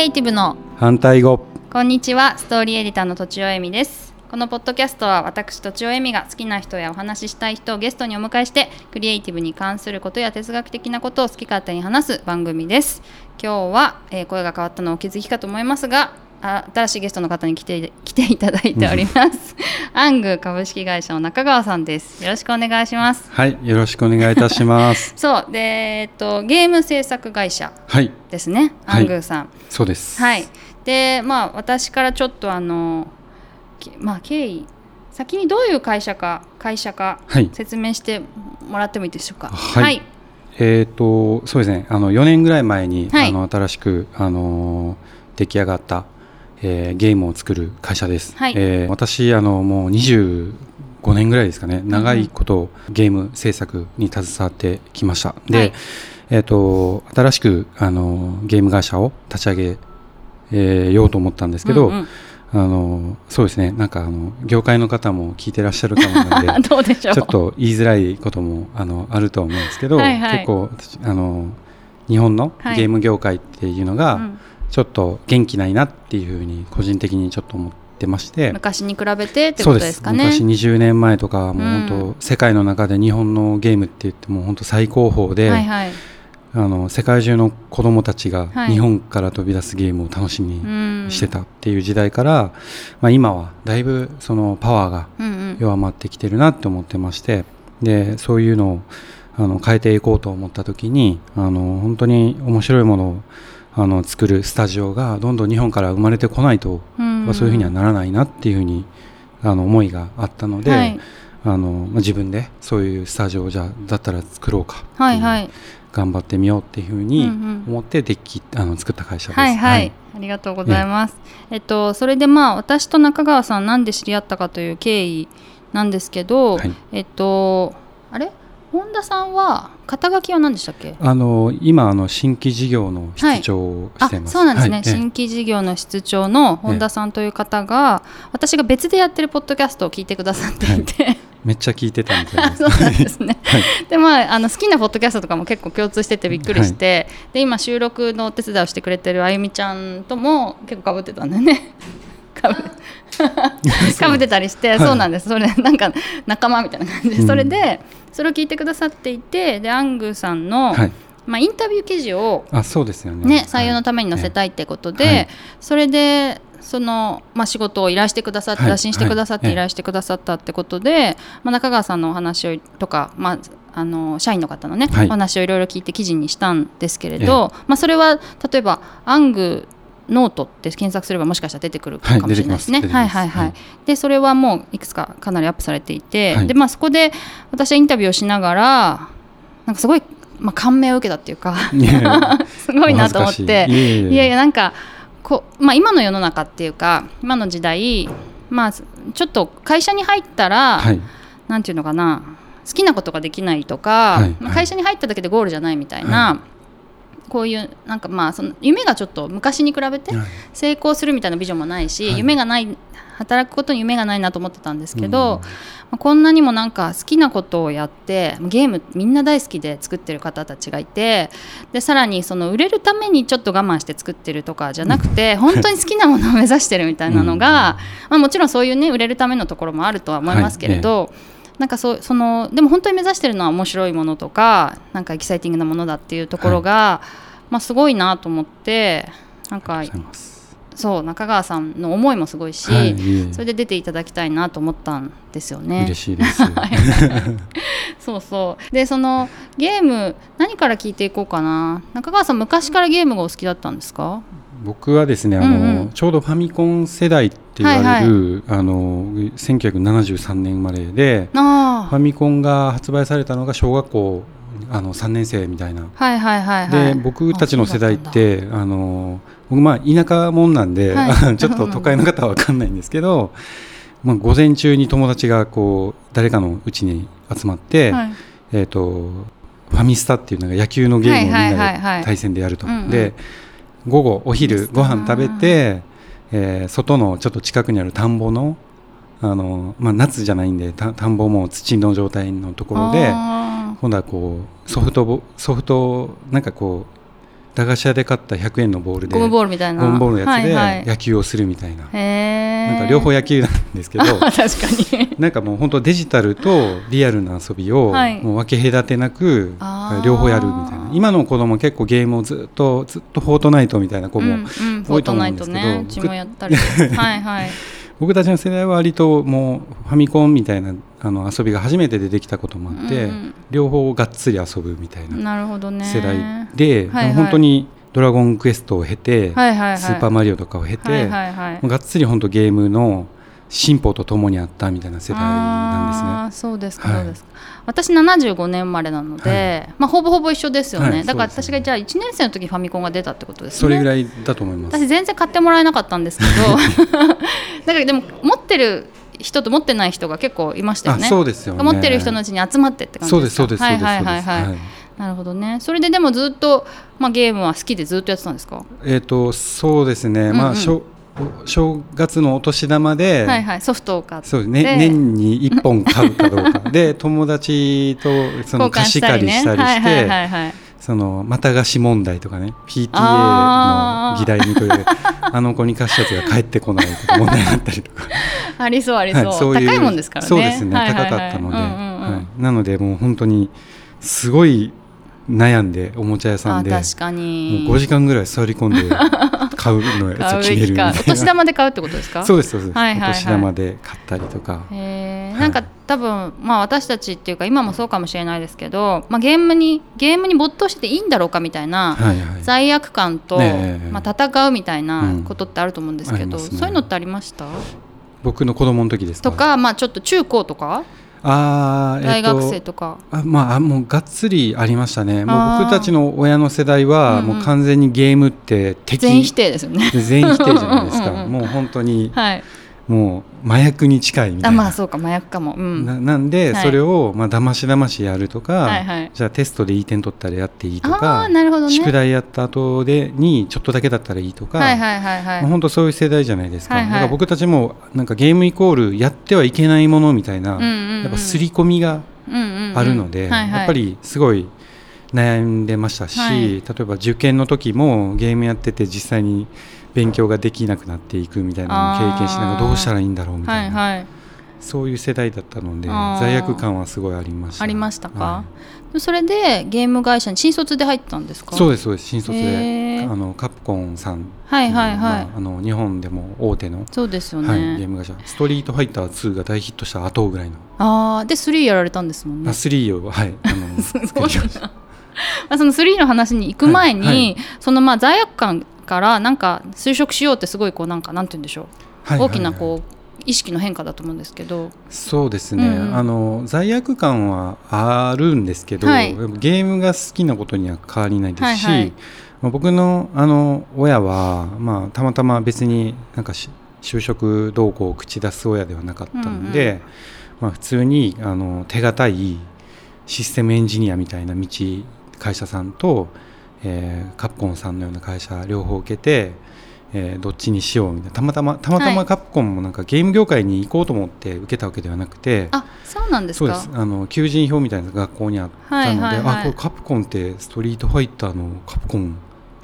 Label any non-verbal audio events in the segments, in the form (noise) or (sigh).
エイティブの反対語。こんにちはストーリーエディターのとちおえみです。このポッドキャストは私とちおえみが好きな人やお話ししたい人をゲストにお迎えしてクリエイティブに関することや哲学的なことを好き勝手に話す番組です。今日は、えー声が変わったのをお気づきかと思いますがあ新しいゲストの方に来て来ていただいております。(laughs) アング株式会社の中川さんです。よろしくお願いします。はいよろしくお願いいたします。(laughs) そうでえっとゲーム制作会社はい。ですねアはい。ングーさん、そうです。はい、でまあ私からちょっとあの、きまあ、経緯先にどういう会社か会社かはい。説明してもらってもいいでしょうか？はい。えっ、とそうですね。あの4年ぐらい前に、はい。あの新しくあの出来上がった、えーゲームを作る会社です、はい。えー私あのもう25年ぐらいですかね。長いことゲーム制作に携わってきました、で、はい。えっ、と新しくあのゲーム会社を立ち上げ、えーようと思ったんですけど、うんうん。あのそうですね。なんかあの業界の方も聞いてらっしゃるかもなので (laughs) どうでしょう。ちょっと言いづらいこともあのあると思うんですけど、はいはい。結構私あの日本のはい。ゲーム業界っていうのがうんちょっと元気ないなっていうふうに個人的にちょっと思ってまして、昔に比べてってこそうでとですすかね。昔20年前とかはもううん。本当、世界の中で日本のゲームって言っても本当最高峰で、はいはい。あの世界中の子どもたちがはい。日本から飛び出すゲームを楽しみにうんしてたっていう時代から、まあ、今はだいぶそのパワーが弱まってきてるなって思ってまして。でそういうのをあの変えていこうと思った時にあの本当に面白いものをあの作るスタジオがどんどん日本から生まれてこないと、うん。まあそういうふうにはならないなっていうふうにあの思いがあったので、はい。あのまあ自分でそういうスタジオをじゃあだったら作ろうかっていうはいはい。頑張ってみようっていうふうにうんうん思ってできあの作った会社です。はいはい、ありがとうございます。えっとそれでまあ私と中川さんなんで知り合ったかという経緯なんですけど、はい。えっとあれ？本田さんは肩書きは何でしたっけ？あの今あの新規事業の室長をしあてます。そうなんですね、はいええ新規事業の室長の本田さんという方が、私が別でやってるポッドキャストを聞いてくださっていて、めっちゃ聞いてたみたいです。(laughs) そうなんですね。(laughs) はいでまああの好きなポッドキャストとかも結構共通しててびっくりして、で今収録のお手伝いをしてくれてるあゆみちゃんとも結構かぶってたんだよね。か (laughs) ぶかぶってたりして、はい。そうなんです。それなんか仲間みたいな感じで、うん。それでそれを聞いてくださっていてでアングーさんの、はい。まあ、インタビュー記事をあそうですよね。ね、採用のために載せたいってことで、はい。それでその、まあ、仕事を依頼してくださって、はい。打診してくださってはい。依頼してくださったってことで、まあ、中川さんのお話をとか、まあ、あの社員の方のね、はい。お話をいろいろ聞いて記事にしたんですけれど、まあ、それは例えば「アングノート」って検索すればもしかしたら出てくるかもしれないですね。はいはいはいはい。はい。でそれはもういくつかかなりアップされていて、はい。でまあ、そこで私はインタビューをしながらなんかすごい、まあ、感銘を受けたっていうか (laughs) すごいなと思って。い。やいやなんかこう、まあ、今の世の中っていうか今の時代、まあ、ちょっと会社に入ったら、はい。なんていうのかな好きなことができないとか、はいまあ会社に入っただけでゴールじゃないみたいな、こういうなんかまあその夢がちょっと昔に比べてはい。成功するみたいなビジョンもないし、はい。夢がない働くことに夢がないなと思ってたんですけど、まあこんなにもなんか好きなことをやってゲームみんな大好きで作ってる方たちがいてでさらにその売れるためにちょっと我慢して作ってるとかじゃなくて本当に好きなものを目指してるみたいなのが、まあ、もちろんそういうね売れるためのところもあるとは思いますけれど、なんかそうそのでも本当に目指してるのは面白いものとかなんかエキサイティングなものだっていうところが、まあ、すごいなと思ってなんか。そう中川さんの思いもすごいし、はいそれで出ていただきたいなと思ったんですよね。嬉しいです。(laughs) そうそうでそのゲーム何から聞いていこうかな中川さん昔からゲームがお好きだったんですか？僕はですねあの、うんうん。ちょうどファミコン世代って言われる、あの1973年生まれでフあ。ァミコンが発売されたのが小学校あの3年生みたいな。あはいはいはいはい。で僕たちの世代ってあの僕まあ田舎もんなんで、はい。(laughs) ちょっと都会の方は分かんないんですけど、(laughs) まあ、午前中に友達がこう誰かのうちに集まって、はい。えー、とファミスタっていうのが野球のゲームをみんはいはいはいなはい。で対戦でやると、うんうん。で午後お昼ご飯食べて、えー外のちょっと近くにある田んぼのあの、まあ、夏じゃないんでた田んぼも土の状態のところであ今度はこうソフトボソフトなんかこう駄菓子屋で買った100円のボールでゴムボールみたいな。ゴムボールのやつはいはい。で野球をするみたいな、へー。なんか両方野球なんですけど (laughs) 確かに。なんかもう本当デジタルとリアルな遊びをはい。もう分け隔てなくあー両方やるみたいな。今の子供結構ゲームをずっとずっとフォートナイトみたいな子もうんうん、フォ多いとートナイ思うんですけど。トね。うちもやったり。(laughs) はいはい。僕たちの世代は割ともうファミコンみたいなあの遊びが初めて出てきたこともあって、うん両方がっつり遊ぶみたいな世代で、はいはい。本当に「ドラゴンクエスト」を経て、はいはいはい。スーパーマリオとかを経て、はいはいはい。がっつり本当ゲームの進歩とともにあったみたいな世代なんですね。あーそうですか、はい。そうですか。私75年生まれなので、まあ、ほぼほぼ一緒ですよね、はいだから私がじゃあ1年生の時ファミコンが出たってことですね。それぐらいだと思います。私全然買ってもらえなかったんですけど。(laughs) だからでも持ってる人と持ってない人が結構いましたよね。あそうですよね。持ってる人のうちに集まってって感じそうですそうですそうです。はいはい。はいはい、はい。なるほどね。それででもずっと、まあ、ゲームは好きでずっとやってたんですか、えっ、とそうですね。うんうん。まあ正正月のお年玉で、はいはいソフトを買って。そうね。年に1本買うかどうか。(laughs) で友達とその貸し借りしたりして、そのまた貸し問題とかね。PTA の議題にという (laughs) あの子に貸したやつが帰ってこないとか問題があったりとか。ありそうありそう,、はいそういう高いもんですからね。そうですね、高かったので、なのでもう本当にすごい悩んでおもちゃ屋さんで確かに。5時間ぐらい座り込んで (laughs) 買うのやつ決めるみたいな。お年玉で買うってことですか？そうですそうです、はいはいはい。お年玉で買ったりとか。へー。はいなんか多分まあ私たちっていうか今もそうかもしれないですけど、まあ、ゲームにゲームに没頭してていいんだろうかみたいなはいはい。罪悪感と、ねえ。まあ、戦うみたいなうん。ことってあると思うんですけど、ありますね。そういうのってありました？僕の子供の時ですか？とか、まあ、ちょっと中高とか？あー、え大学生とか、あまああもうがっつりありましたね。もう僕たちの親の世代はもう完全にゲームって敵。全否定ですよね。全否定じゃないですか。もう本当にはい、もう麻薬に近いみたいな。あまあそうか麻薬かも、うん、ななんではい。それをまあだましだましやるとか、はいはい。じゃあテストでいい点取ったらやっていいとあかあなるほどね。宿題やった後でにちょっとだけだったらいいとか、はいはいはいはい、まあ本当そういう世代じゃないですか、はいはい。だから僕たちもなんかゲームイコールやってはいけないものみたいな、うんうんうん。やっぱ刷り込みがうんうんうん。あるので、はいはい。やっぱりすごい悩んでましたし、はい。例えば受験の時もゲームやってて実際に勉強ができなくなっていくみたいなのを経験しながらどうしたらいいんだろうみたな、はいいはい。そういう世代だったので罪悪感はすごいありました。ありましたか、はそれでゲーム会社に新卒で入ったんですか？いそうですそうです。新卒へでー。あのカプコンさんはいはいはい。まああの日本でも大手の、そうですよね、はい、ゲーム会社。ストリートファイター2が大ヒットした後ぐらいの、ああで3やられたんですもんね。あ3をはいあの (laughs) その3の話に行く前に、はいはい。そのまあ罪悪感からなんか就職しようってすごいこうなんかなんて言うんでしょう、はいはい大きなこう意識の変化だと思うんですけど。そうですね、うんうん。あの罪悪感はあるんですけど、はい。ゲームが好きなことには変わりないですし、はいはい。まあ、僕のあの親は、まあ、たまたま別になんかし就職動向を口出す親ではなかったので、うんうまあ、普通にあの手堅いシステムエンジニアみたいな道会社さんと、えーカプコンさんのような会社両方受けて、えーどっちにしようみたいな。たまたまたまたはい。まカプコンもなんかゲーム業界に行こうと思って受けたわけではなくて。あそうなんですか？そうです。あの求人票みたいな学校にあったので、はいはいはい。あこれカプコンってストリートファイターのカプコン？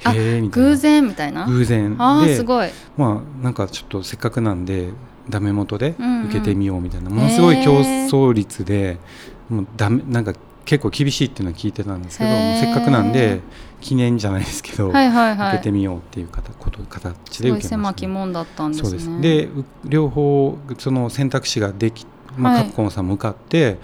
あへえみたいな。偶然みたいな？偶然。あすごい。まあなんかちょっとせっかくなんでダメ元でうんうん受けてみようみたいな、ものすごい競争率でもうダメなんか結構厳しいっていうのは聞いてたんですけどせっかくなんで記念じゃないですけど、はいはいはい。受けてみようっていう形こと形で受けま狭したね、き門だったんですね。そうです。でう両方その選択肢ができ、まあはい。カプコンさんも受かって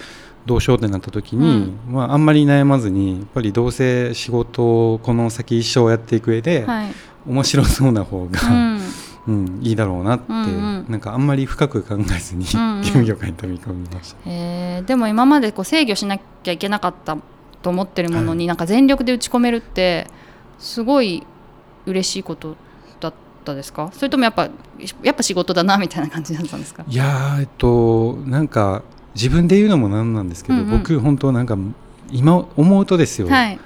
どうしようってなった時に、まあ、あんまり悩まずにやっぱりどうせ仕事をこの先一生やっていく上で、はい。面白そうな方が、うんうんいいだろうなって、うんうん。なんかあんまり深く考えずに、うんうん。ゲーム業界に飛び込みました。えー。でも今までこう制御しなきゃいけなかったと思ってるものになんか全力で打ち込めるってすごい嬉しいことだったですか？それともやっぱやっぱ仕事だなみたいな感じだったんですか？いやーえっとなんか自分で言うのもなんなんですけど、うんうん。僕本当なんか今思うとですよ、はい。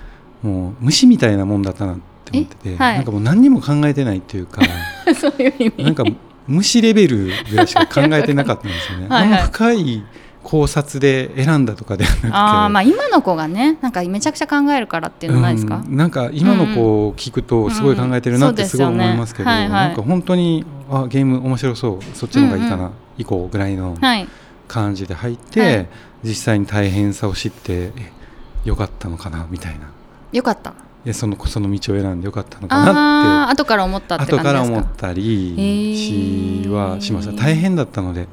もう虫みたいなもんだったなって思ってて、えはい。なんかもう何にも考えてないっていうか (laughs) そういう意味。なんか虫レベルぐらいしか考えてなかったんですよね。(laughs) はいはい。深い考察で選んだとかではなくて。あーまあ今の子がねなんかめちゃくちゃ考えるからっていうのないですか、うんなんか今の子を聞くとすごい考えてるなってうん。うん。すごい思いますけど、そうですよねはいはい。なんか本当にあゲーム面白そうそっちの方がいいかな、うん。以降ぐらいのはい。感じで入って、はい。実際に大変さを知ってえよかったのかなみたいな。よかったえそのその道を選んでよかったのかあなって。後から思った後から思ったりしはしました。大変だったので。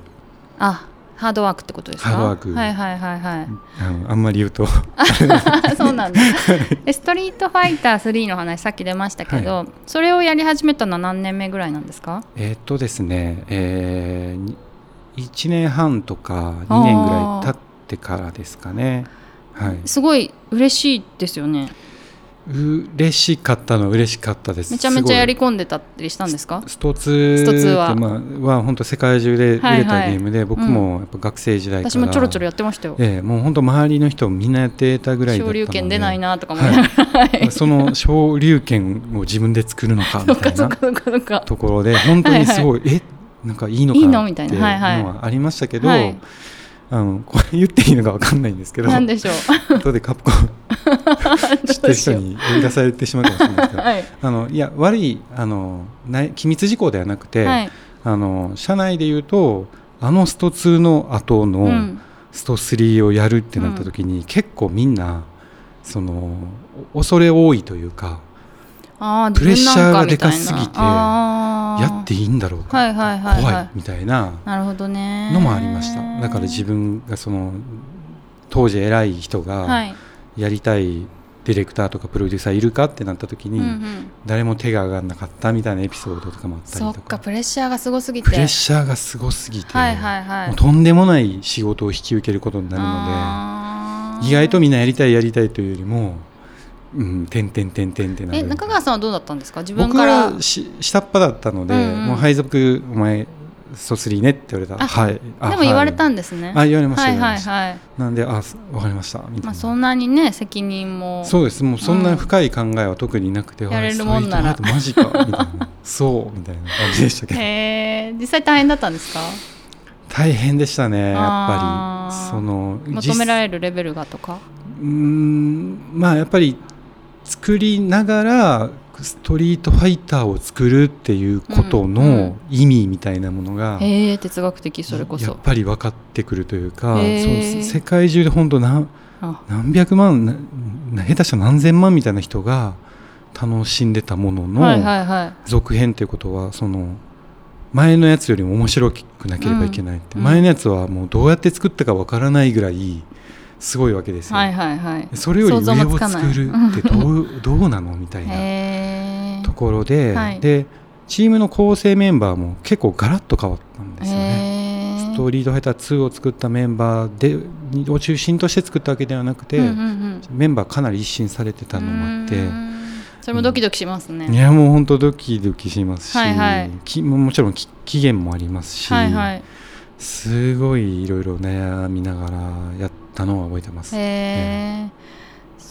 あハードワークってことですか？ハードワーク。はいはいはいはい。あのあんまり言うと。(laughs) そうなんだ。でストリートファイター3の話さっき出ましたけど、それをやり始めたのは何年目ぐらいなんですか？えーっとですね、えー、1年半とか2年ぐらい経ってからですかね。はい、すごい嬉しいですよね嬉しかったのは嬉しかったです。めちゃめちゃやりす込んでたりしたんですか？スト2スト2は。まあ、は本当世界中で売れたはい。はいゲームで、僕もやっぱ学生時代から、私もちょろちょろやってましたよ。ええもう本当周りの人みんなやってたぐらいだったので。昇竜拳出ないなとか思いながら、はいその昇竜拳を自分で作るのかそみたいなところで本当にすごいえなんかいいのかなっていうのはありましたけど、はいあのこれ言っていいのかわかんないんですけどなんでしょう。後でカプコン (laughs) 知ってる人に呼び出されてしまうかもしれないですけど、はい。あのいや悪いあのない機密事項ではなくて、はい。あの社内で言うとあのスト2の後のうん。スト3をやるってなった時に、結構みんなそのお恐れ多いというかプレッシャーがでかすぎてやっていいんだろうか、はいはいはい怖はい。みたいななるほどね。のもありました。だから自分がその当時偉い人はがい。やりたいディレクターとかプロデューサーいるかってなった時に、うんうん。誰も手が上がらなかったみたいなエピソードとかもあったそっりとか。かプレッシャーがすごすぎて。プレッシャーがすごすぎて、はいはいはい。もうとんでもない仕事を引き受けることになるので意外とみんなやりたいやりたいというよりも「うん、てんてんてんてん」ってなる。え中川さんはどうだったんですか？自分僕から。はし下っ端だったので、うんうん。もう配属お前ソスリーねって言われた。はい。あでも言われたはい。んですね、あ言われましたはいはいはい。なんであすわかりましたみたいな、まあそんなにね責任も。そうです。もうそんな深い考えは特になくて、やれるもんなら。マジかみたいな。(laughs) そうみたいな感じでしたけど。へえ実際大変だったんですか？大変でしたねやっぱり。その求められれるレベルがとか？うーん。まあやっぱり作りながらストリートファイターを作るっていうことうんうん。の意味みたいなものが、へえ哲学的それこやっそぱり分かってくるというか、そう世界中で本当何あ。何百万下手したら何千万みたいな人が楽しんでたものの、続編ということはその前のやつよりも面白くなければいけないって、うん。前のやつはもうどうやって作ったかわからないぐらいすごいわけですよ、はいはいはい。それより上を作るってどうどうなのみたいな (laughs) ところで,、はい。でチームの構成メンバーも結構ガラッと変わったんですよね。ストリートファイター2を作ったメンバーでを中心として作ったわけではなくて、うんうんうん。メンバーかなり一新されてたのもあって。うーん。それもドキドキしますね、いやもう本当ドキドキしますし、はいはい。きももちろんき期限もありますし、はいはい。すごいいろいろ悩みながらやったのは覚えてます。へえ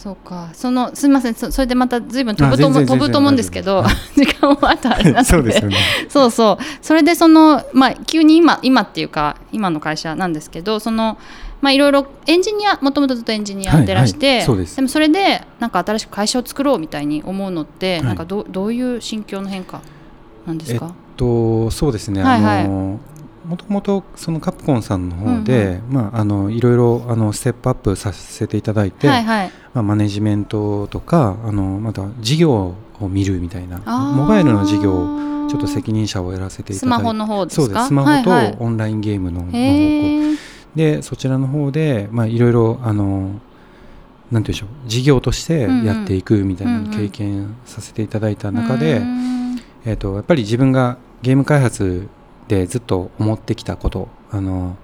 そうか。そのすみません。そそれでまた随分飛ぶと思飛ぶと思うんですけど (laughs) 時間もあとあれなので。(laughs) そうですよね。そうそう。それでそのまあ急に今今っていうか今の会社なんですけどそのまあいろいろエンジニアもともとずっとエンジニアやってらして、はいはいですもそれでなんか新しく会社を作ろうみたいに思うのって、はい。なんかどうどういう心境の変化なんですか、とそうですね、はいはい。あのもともとそのカプコンさんの方で、まあ、あのいろいろあのステップアップさせていただいて、はいはい。まあ、マネジメントとかあのまた事業を見るみたいなモバイルの事業をちょっと責任者をやらせていただいてスマホの方ですか？そうです。スマホとオンラインゲームのの方向、でそちらの方でまあいろいろあのなんていうんでしょう事業としてやっていくみたいなうんうん経験させていただいた中で、うーんえー、とやっぱり自分がゲーム開発でずっと思ってきたこと。あの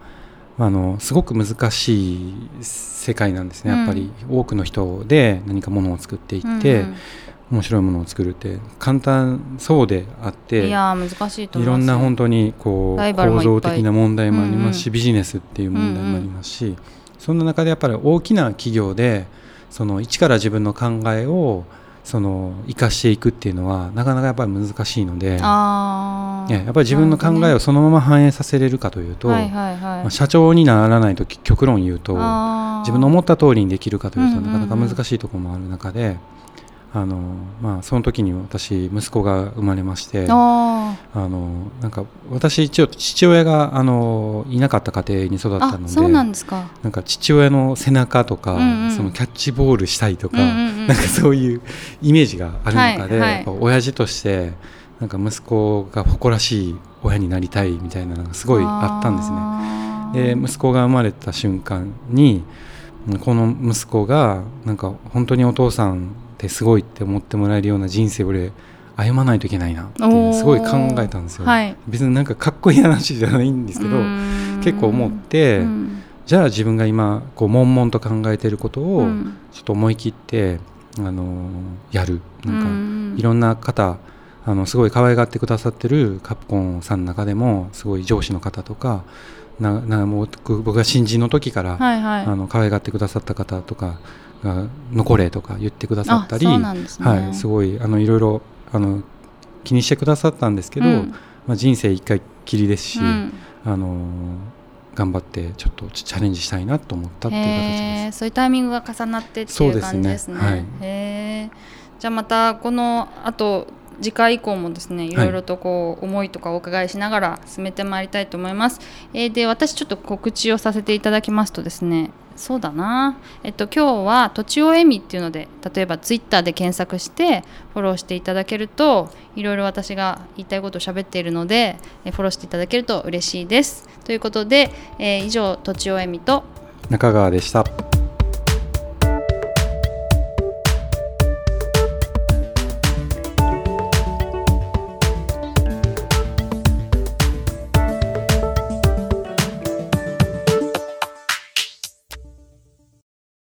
まああのすごく難しい世界なんですね、やっぱり。多くの人で何かものを作っていって、うん面白いものを作るって。簡単そうであっうんていやー難しいとい思います。ろんな本当にこう構造的な問題もありますし、うんビジネスっていう問題もありますし、そんな中でやっぱり大きな企業でその一から自分の考えをその生かしていくっていうのはなかなかやっぱり難しいのであーねやっぱり自分の考えをそのまま反映させれるかというと、はいはいはい。まあ、社長にならないと極論言うと自分の思った通りにできるかというとうんうんうなんかなか難しいところもある中で、あのまあ、その時に私息子が生まれましてああのなんか私一応父親があのいなかった家庭に育ーったのであそうなんですか。なんか父親の背中とか、うんうん。そのキャッチボールしたいとか、うんうんうん。なんかそういうイメージがある中で、はいはい。親父としてなんか息子が誇らしい親になりたいみたいなのがすごいあったんですね。あで息子が生まれた瞬間にうんこの息子がなんか本当にお父さんってすごいって思ってもらえるような人生を俺歩まないといけないなっていうすごい考えたんですよ。はい。別になんかかっこいい話じゃないんですけど結構思って、うん。じゃあ自分が今こう悶々と考えていることをうん。ちょっと思い切って、あのやる。なんか、うん。いろんな方あのすごい可愛がってくださってるカプコンさんの中でもすごい上司の方とかななもう僕僕が新人の時から、はいはい。あの可愛がってくださった方とかが残れとか言ってくださったりね。はい、すごいあのいろいろあの気にしてくださったんですけど、うん。まあ、人生一回きりですし、うん。あの頑張ってちょっとチャレンジしたいなと思ったっていう形です。そういうタイミングが重なってっていうそうですね。すね。はい。じゃあまたこのあと次回以降もですねいろいろとこう思いとかお伺いしながら進めてまいりたいと思います。えーで私ちょっと告知をさせていただきますとですねそうだな、えっと、今日は「とちおえみ」っていうので例えばツイッターで検索してフォローしていただけるといろいろ私が言いたいことを喋っているのでえフォローしていただけると嬉しいです。ということで、えー以上とちおえみと中川でした。